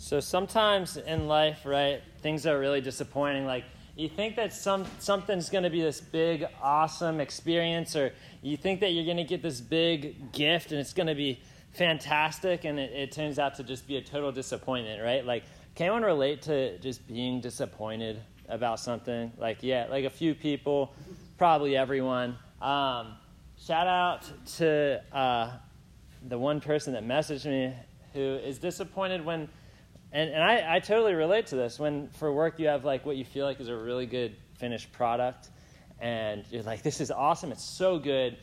So sometimes in life, right, things are really disappointing. Like you think that some something's going to be this big, awesome experience, or you think that you're going to get this big gift and it's going to be fantastic, and it, it turns out to just be a total disappointment, right? Like, can anyone relate to just being disappointed about something? Like, yeah, like a few people, probably everyone. Um, shout out to uh, the one person that messaged me who is disappointed when and, and I, I totally relate to this. When for work you have like what you feel like is a really good finished product and you're like this is awesome. It's so good.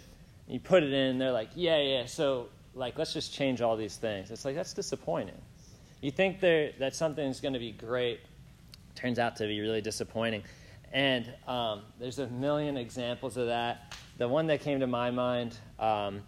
And you put it in and they're like yeah yeah so like let's just change all these things. It's like that's disappointing. You think that something's going to be great turns out to be really disappointing. And um, there's a million examples of that. The one that came to my mind um,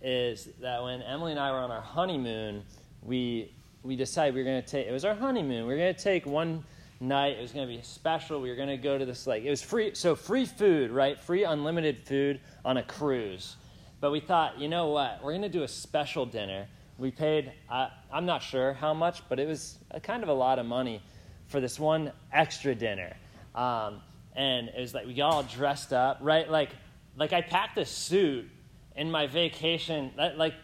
is that when emily and i were on our honeymoon we we decided we were going to take, it was our honeymoon. We were going to take one night. It was going to be special. We were going to go to this, like, it was free, so free food, right? Free unlimited food on a cruise. But we thought, you know what? We're going to do a special dinner. We paid, uh, I'm not sure how much, but it was a, kind of a lot of money for this one extra dinner. Um, and it was like we got all dressed up, right? Like, like I packed a suit in my vacation. Like,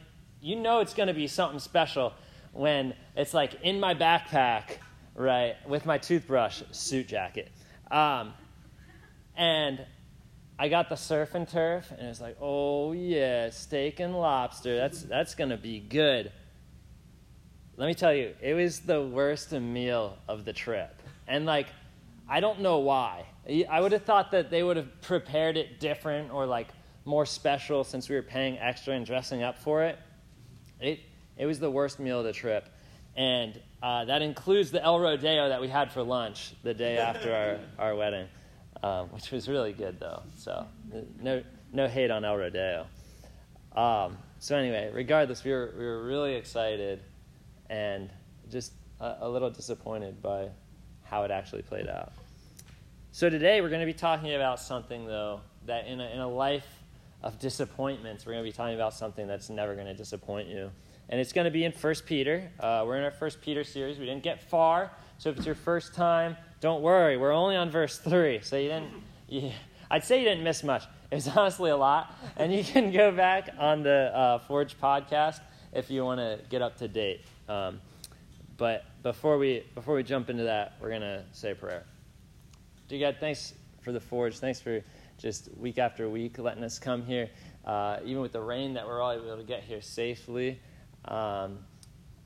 you know it's going to be something special when it's like in my backpack, right, with my toothbrush, suit jacket. Um, and I got the surf and turf, and it's like, oh yeah, steak and lobster. That's that's gonna be good. Let me tell you, it was the worst meal of the trip, and like, I don't know why. I would have thought that they would have prepared it different or like more special since we were paying extra and dressing up for it. It it was the worst meal of the trip. And uh, that includes the El Rodeo that we had for lunch the day after our, our wedding, um, which was really good, though. So, no, no hate on El Rodeo. Um, so, anyway, regardless, we were, we were really excited and just a, a little disappointed by how it actually played out. So, today we're going to be talking about something, though, that in a, in a life of disappointments, we're going to be talking about something that's never going to disappoint you and it's going to be in First Peter. Uh, we're in our First Peter series. We didn't get far, so if it's your first time, don't worry. We're only on verse three, so you didn't. You, I'd say you didn't miss much. It was honestly a lot, and you can go back on the uh, Forge podcast if you want to get up to date. Um, but before we before we jump into that, we're gonna say a prayer. Dear God, thanks for the Forge. Thanks for just week after week letting us come here, uh, even with the rain that we're all able to get here safely. Um,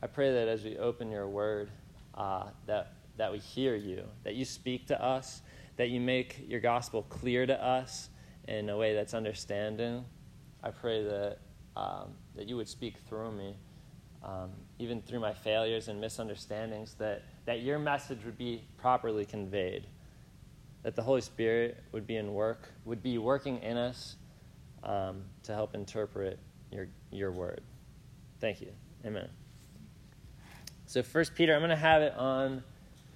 I pray that as we open your word, uh, that, that we hear you, that you speak to us, that you make your gospel clear to us in a way that's understanding. I pray that, um, that you would speak through me, um, even through my failures and misunderstandings, that, that your message would be properly conveyed, that the Holy Spirit would be in work, would be working in us um, to help interpret your, your word. Thank you. Amen. So, First Peter, I'm going to have it on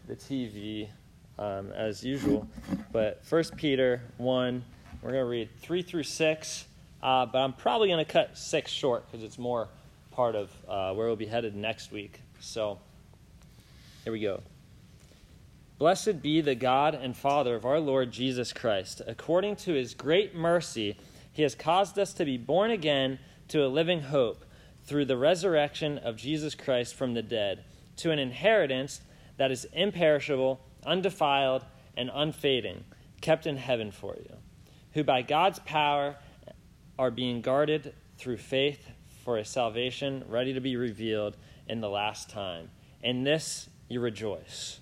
the TV um, as usual, but First Peter 1, we're going to read 3 through 6, uh, but I'm probably going to cut 6 short because it's more part of uh, where we'll be headed next week. So, here we go. Blessed be the God and Father of our Lord Jesus Christ. According to his great mercy, he has caused us to be born again to a living hope through the resurrection of Jesus Christ from the dead to an inheritance that is imperishable, undefiled, and unfading, kept in heaven for you, who by God's power are being guarded through faith for a salvation ready to be revealed in the last time. In this you rejoice.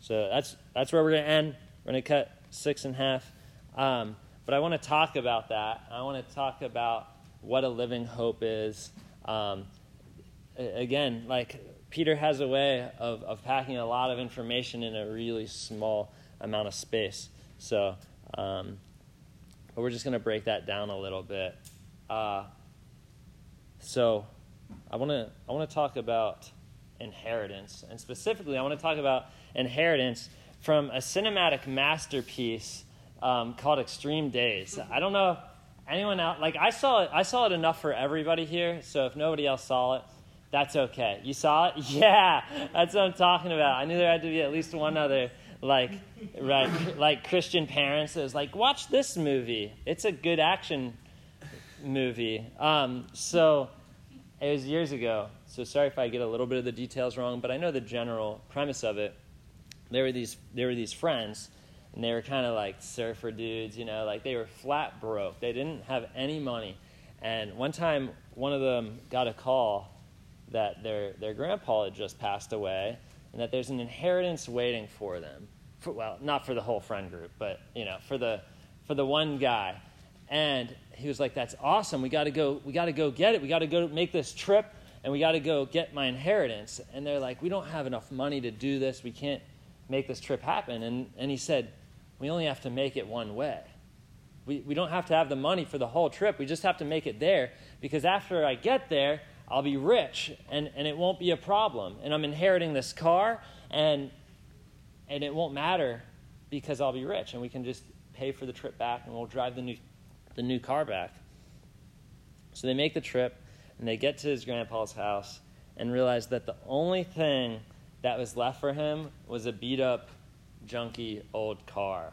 So that's that's where we're going to end. We're going to cut six and a half. Um, but I want to talk about that. I want to talk about what a living hope is um, again, like Peter has a way of, of packing a lot of information in a really small amount of space. So, um, we're just going to break that down a little bit. Uh, so, I want to I want to talk about inheritance, and specifically, I want to talk about inheritance from a cinematic masterpiece um, called Extreme Days. I don't know anyone out like I saw it I saw it enough for everybody here, so if nobody else saw it, That's okay. You saw it? Yeah, that's what I'm talking about. I knew there had to be at least one other like right like Christian parents. that was like, watch this movie. It's a good action movie. Um, so it was years ago. So sorry if I get a little bit of the details wrong, but I know the general premise of it. There were these there were these friends, and they were kind of like surfer dudes, you know, like they were flat broke. They didn't have any money. And one time, one of them got a call that their their grandpa had just passed away, and that there's an inheritance waiting for them. For, well, not for the whole friend group, but you know, for the for the one guy. And he was like, "That's awesome. We got to go. We got to go get it. We got to go make this trip, and we got to go get my inheritance." And they're like, "We don't have enough money to do this. We can't make this trip happen." And and he said, "We only have to make it one way. We we don't have to have the money for the whole trip. We just have to make it there because after I get there." I'll be rich and, and it won't be a problem. And I'm inheriting this car and and it won't matter because I'll be rich and we can just pay for the trip back and we'll drive the new the new car back. So they make the trip and they get to his grandpa's house and realize that the only thing that was left for him was a beat up, junky old car.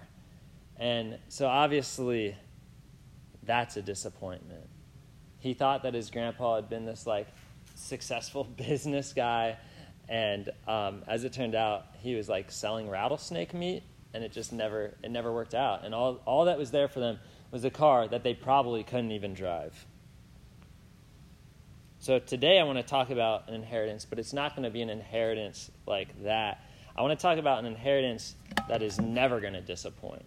And so obviously that's a disappointment. He thought that his grandpa had been this like successful business guy and um, as it turned out he was like selling rattlesnake meat and it just never it never worked out. And all, all that was there for them was a car that they probably couldn't even drive. So today i want to talk about an inheritance but it's not going to be an inheritance like that i want to talk about an inheritance that is never going to disappoint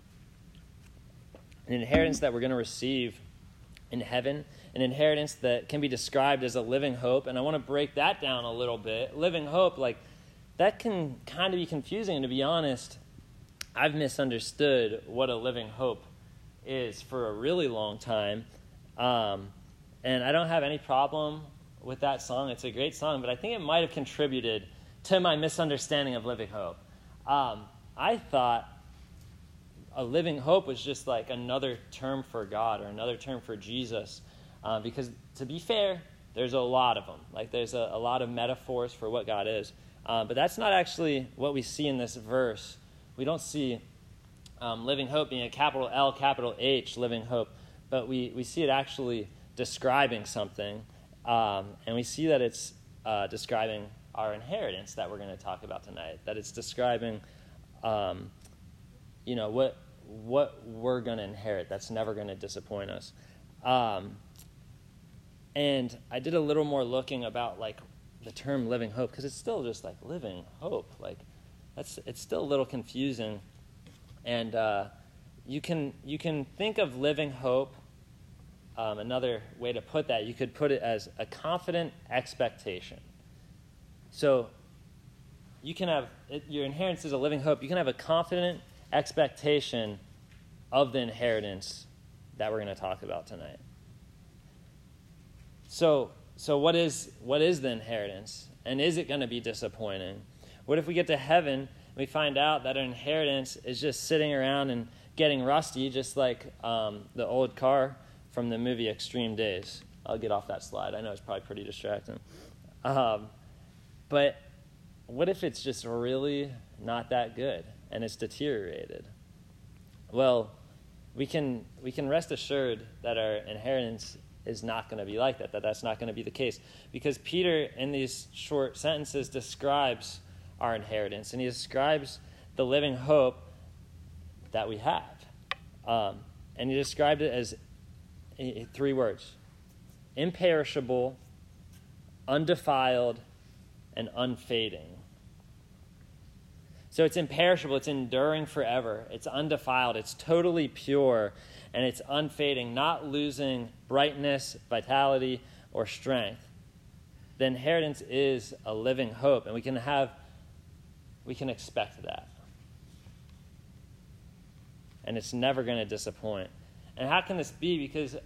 an inheritance that we're going to receive in heaven an inheritance that can be described as a living hope. And I want to break that down a little bit. Living hope, like, that can kind of be confusing. And to be honest, I've misunderstood what a living hope is for a really long time. Um, and I don't have any problem with that song. It's a great song, but I think it might have contributed to my misunderstanding of living hope. Um, I thought a living hope was just like another term for God or another term for Jesus. Uh, because to be fair, there's a lot of them. Like there's a, a lot of metaphors for what God is. Uh, but that's not actually what we see in this verse. We don't see um, living hope being a capital L, capital H, living hope, but we, we see it actually describing something. Um, and we see that it's uh, describing our inheritance that we're going to talk about tonight, that it's describing, um, you know, what, what we're going to inherit that's never going to disappoint us. Um, and I did a little more looking about like the term living hope because it's still just like living hope. Like that's it's still a little confusing, and uh, you can you can think of living hope. Um, another way to put that, you could put it as a confident expectation. So you can have your inheritance is a living hope. You can have a confident expectation of the inheritance that we're going to talk about tonight. So, so what is what is the inheritance? And is it going to be disappointing? What if we get to heaven and we find out that our inheritance is just sitting around and getting rusty, just like um, the old car from the movie Extreme Days? I'll get off that slide. I know it's probably pretty distracting. Um, but what if it's just really not that good and it's deteriorated? Well, we can, we can rest assured that our inheritance is not going to be like that, that that's not going to be the case. Because Peter, in these short sentences, describes our inheritance and he describes the living hope that we have. Um, and he described it as three words imperishable, undefiled, and unfading. So it's imperishable, it's enduring forever, it's undefiled, it's totally pure, and it's unfading, not losing brightness, vitality, or strength. The inheritance is a living hope, and we can have, we can expect that. And it's never going to disappoint. And how can this be? Because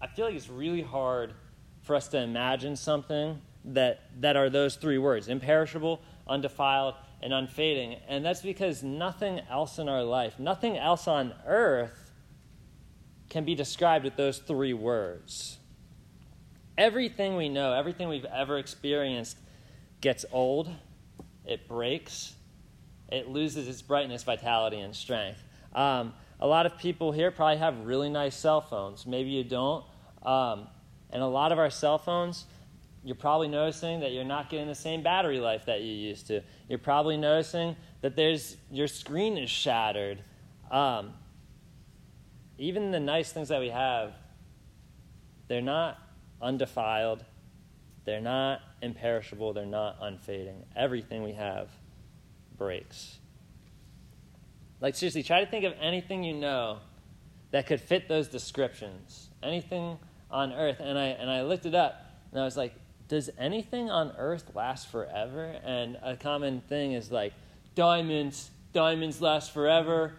I feel like it's really hard for us to imagine something that, that are those three words imperishable, undefiled, and unfading. And that's because nothing else in our life, nothing else on earth can be described with those three words. Everything we know, everything we've ever experienced gets old, it breaks, it loses its brightness, vitality, and strength. Um, a lot of people here probably have really nice cell phones. Maybe you don't. Um, and a lot of our cell phones, you're probably noticing that you're not getting the same battery life that you used to. You're probably noticing that there's your screen is shattered. Um, even the nice things that we have, they're not undefiled, they're not imperishable, they're not unfading. Everything we have breaks. Like, seriously, try to think of anything you know that could fit those descriptions. Anything on earth. And I, and I looked it up, and I was like, does anything on earth last forever? And a common thing is like, diamonds, diamonds last forever,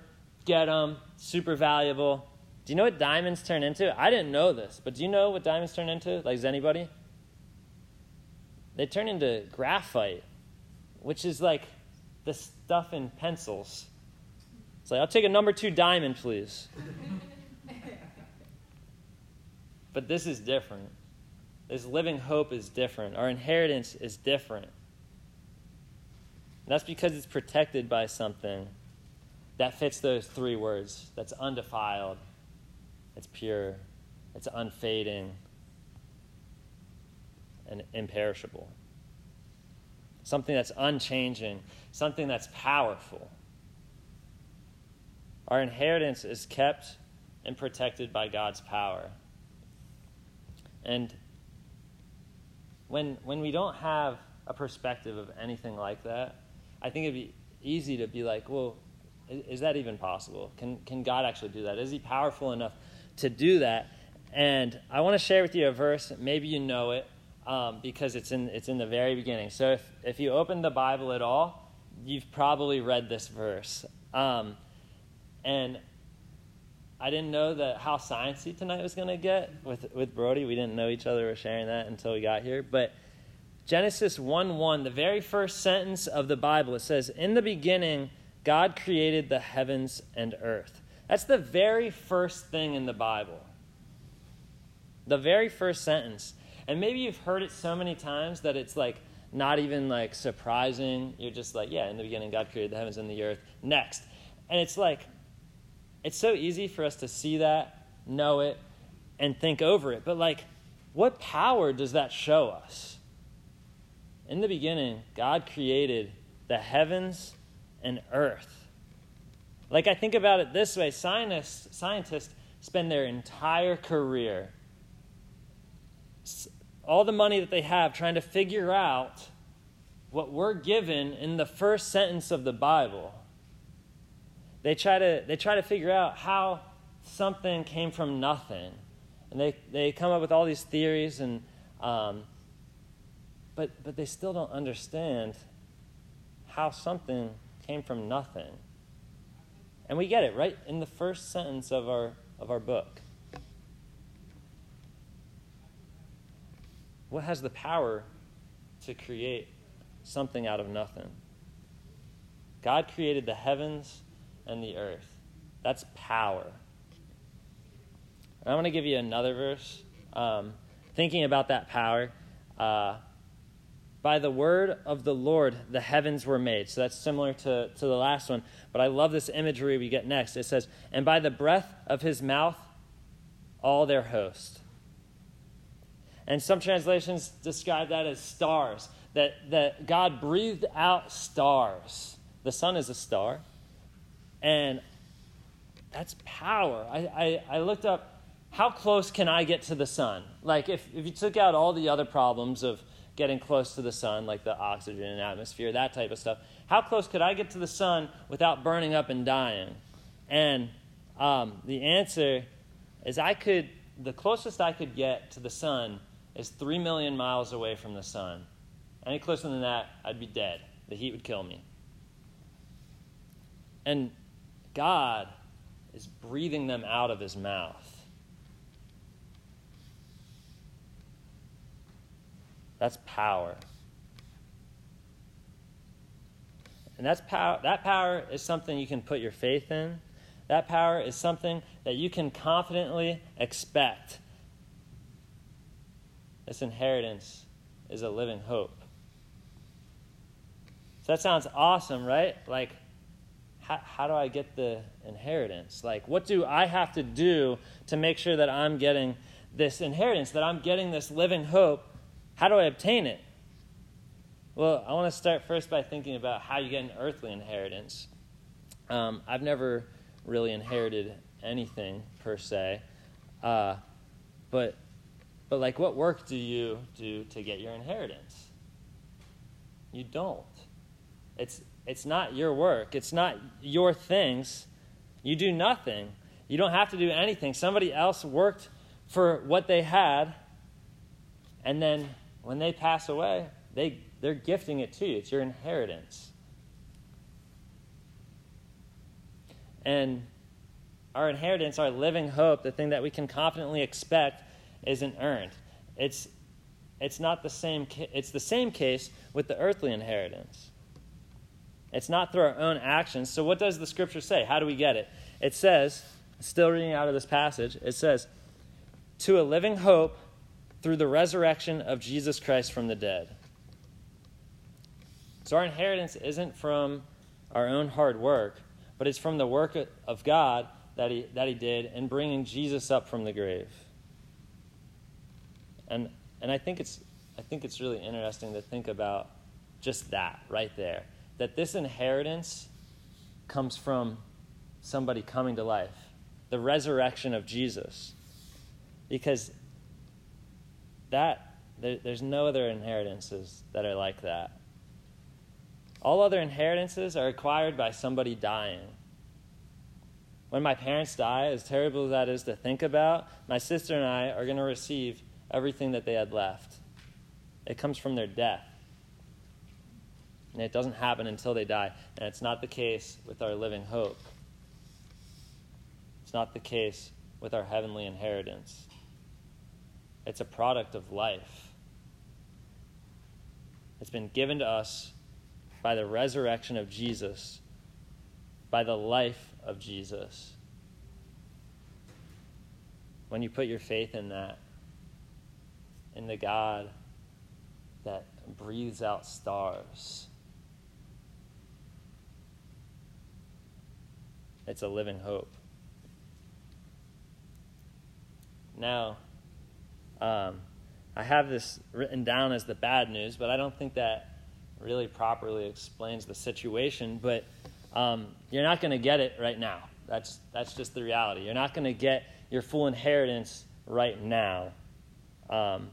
get them, super valuable. Do you know what diamonds turn into? I didn't know this, but do you know what diamonds turn into? Like, does anybody? They turn into graphite, which is like the stuff in pencils. It's like, I'll take a number two diamond, please. but this is different. This living hope is different. Our inheritance is different. And that's because it's protected by something that fits those three words that's undefiled, it's pure, it's unfading, and imperishable. Something that's unchanging, something that's powerful. Our inheritance is kept and protected by God's power. And when, when we don't have a perspective of anything like that, I think it'd be easy to be like, well, is, that even possible? Can, can God actually do that? Is He powerful enough to do that? And I want to share with you a verse. Maybe you know it um, because it's in, it's in the very beginning. So if, if you open the Bible at all, you've probably read this verse. Um, and I didn't know that how sciencey tonight was going to get with with Brody. We didn't know each other. We're sharing that until we got here. But Genesis one one, the very first sentence of the Bible, it says, "In the beginning, God created the heavens and earth." That's the very first thing in the Bible. The very first sentence. And maybe you've heard it so many times that it's like not even like surprising. You're just like, yeah, in the beginning, God created the heavens and the earth. Next. And it's like, it's so easy for us to see that, know it, and think over it. But, like, what power does that show us? In the beginning, God created the heavens and earth. Like, I think about it this way scientists, scientists spend their entire career, all the money that they have, trying to figure out what we're given in the first sentence of the Bible they try to, they try to figure out how something came from nothing. And they, they come up with all these theories, and, um, but, but they still don't understand how something came from nothing. And we get it right in the first sentence of our, of our book. What has the power to create something out of nothing? God created the heavens and the earth. That's power. And I want to give you another verse. Um, thinking about that power. Uh, by the word of the Lord, the heavens were made. So that's similar to, to the last one. But I love this imagery we get next. It says, And by the breath of his mouth, all their host. And some translations describe that as stars, that, that God breathed out stars. The sun is a star. And that's power. I, I, I, looked up how close can I get to the sun? Like, if, if you took out all the other problems of getting close to the sun, like the oxygen and atmosphere, that type of stuff, how close could I get to the sun without burning up and dying? And um, the answer is I could, the closest I could get to the sun is three million miles away from the sun. Any closer than that, I'd be dead. The heat would kill me. And God is breathing them out of his mouth. That's power. And that's power, that power is something you can put your faith in. That power is something that you can confidently expect. this inheritance is a living hope. So that sounds awesome, right? Like, how, how do I get the inheritance? Like, what do I have to do to make sure that I'm getting this inheritance, that I'm getting this living hope? How do I obtain it? Well, I want to start first by thinking about how you get an earthly inheritance. Um, I've never really inherited anything per se, uh, but but like, what work do you do to get your inheritance? You don't. It's it's not your work. It's not your things. You do nothing. You don't have to do anything. Somebody else worked for what they had, and then when they pass away, they, they're gifting it to you. It's your inheritance. And our inheritance, our living hope, the thing that we can confidently expect, isn't earned. It's, it's not the same. It's the same case with the earthly inheritance. It's not through our own actions. So, what does the scripture say? How do we get it? It says, still reading out of this passage, it says, to a living hope through the resurrection of Jesus Christ from the dead. So, our inheritance isn't from our own hard work, but it's from the work of God that He, that he did in bringing Jesus up from the grave. And, and I, think it's, I think it's really interesting to think about just that right there that this inheritance comes from somebody coming to life, the resurrection of Jesus. Because that, there, there's no other inheritances that are like that. All other inheritances are acquired by somebody dying. When my parents die, as terrible as that is to think about, my sister and I are going to receive everything that they had left. It comes from their death. And it doesn't happen until they die. And it's not the case with our living hope. It's not the case with our heavenly inheritance. It's a product of life. It's been given to us by the resurrection of Jesus, by the life of Jesus. When you put your faith in that, in the God that breathes out stars It's a living hope. Now, um, I have this written down as the bad news, but I don't think that really properly explains the situation. But um, you're not going to get it right now. That's, that's just the reality. You're not going to get your full inheritance right now. Um,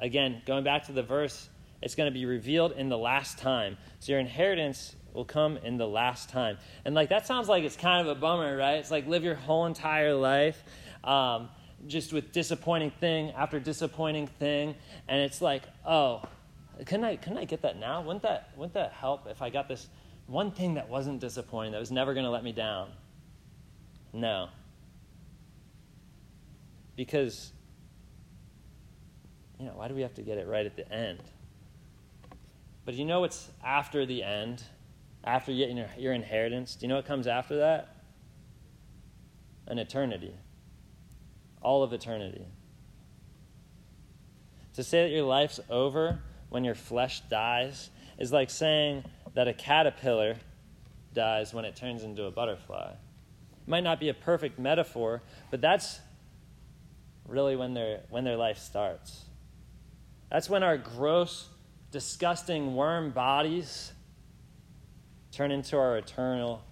again, going back to the verse, it's going to be revealed in the last time. So your inheritance will come in the last time. And like that sounds like it's kind of a bummer, right? It's like live your whole entire life um, just with disappointing thing after disappointing thing, and it's like, oh, couldn't I couldn't I get that now? Wouldn't that wouldn't that help if I got this one thing that wasn't disappointing that was never going to let me down? No. Because you know, why do we have to get it right at the end? But you know what's after the end? After you get your, your inheritance, do you know what comes after that? An eternity. All of eternity. To say that your life's over when your flesh dies is like saying that a caterpillar dies when it turns into a butterfly. It might not be a perfect metaphor, but that's really when their, when their life starts. That's when our gross, disgusting worm bodies turn into our eternal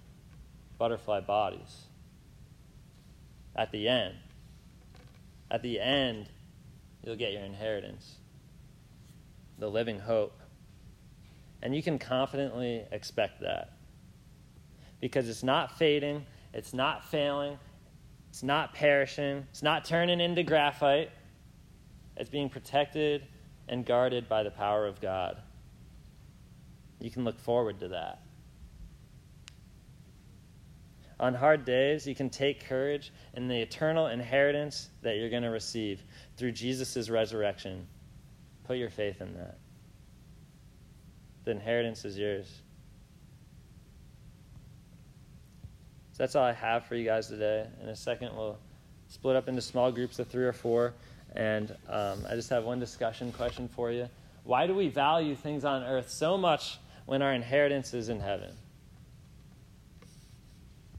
butterfly bodies. At the end, at the end, you'll get your inheritance, the living hope. And you can confidently expect that. Because it's not fading, it's not failing, it's not perishing, it's not turning into graphite. It's being protected and guarded by the power of God. You can look forward to that. On hard days, you can take courage in the eternal inheritance that you're going to receive through Jesus' resurrection. Put your faith in that. The inheritance is yours. So that's all I have for you guys today. In a second, we'll split up into small groups of three or four, And um, I just have one discussion question for you. Why do we value things on earth so much when our inheritance is in heaven?